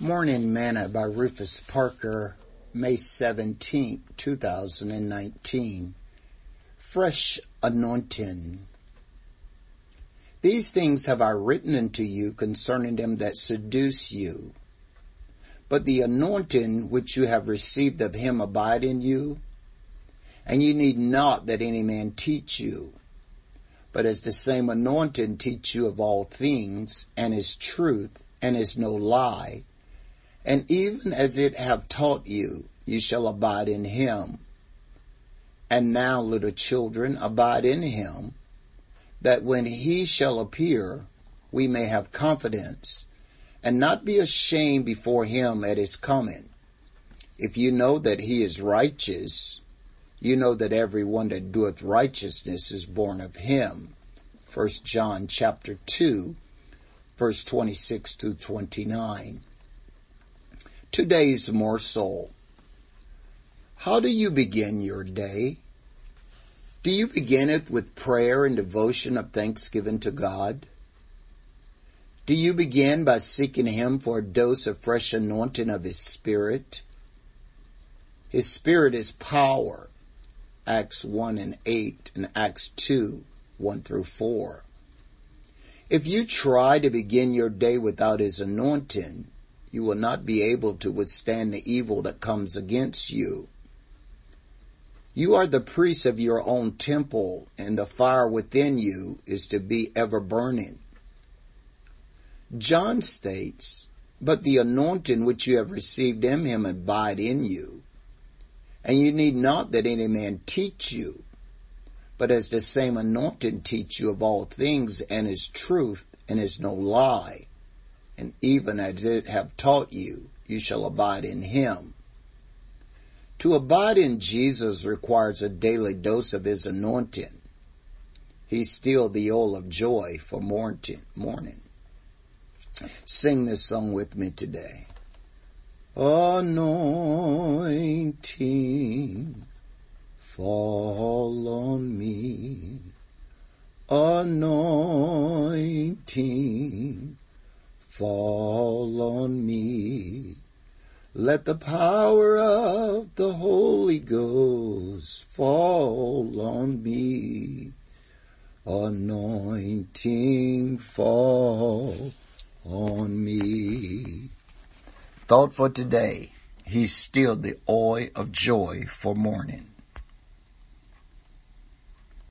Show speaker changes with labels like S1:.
S1: Morning Manna by Rufus Parker, May 17, 2019. Fresh anointing. These things have I written unto you concerning them that seduce you. But the anointing which you have received of him abide in you, and you need not that any man teach you. But as the same anointing teach you of all things, and is truth, and is no lie, and even as it have taught you, you shall abide in him. And now, little children, abide in him, that when he shall appear, we may have confidence, and not be ashamed before him at his coming. If you know that he is righteous, you know that every one that doeth righteousness is born of him. 1 John chapter 2, verse 26 to 29. Today's morsel. How do you begin your day? Do you begin it with prayer and devotion of thanksgiving to God? Do you begin by seeking Him for a dose of fresh anointing of His Spirit? His Spirit is power. Acts 1 and 8 and Acts 2, 1 through 4. If you try to begin your day without His anointing, you will not be able to withstand the evil that comes against you. You are the priest of your own temple, and the fire within you is to be ever burning. John states, But the anointing which you have received in him abide in you, and you need not that any man teach you, but as the same anointing teach you of all things, and is truth, and is no lie and even as it have taught you, you shall abide in him. To abide in Jesus requires a daily dose of his anointing. He's still the oil of joy for morning. Sing this song with me today. Anointing, fall on me. Anointing, fall on me. Let the power of the Holy Ghost fall on me. Anointing fall on me. Thought for today. He's still the oil of joy for morning.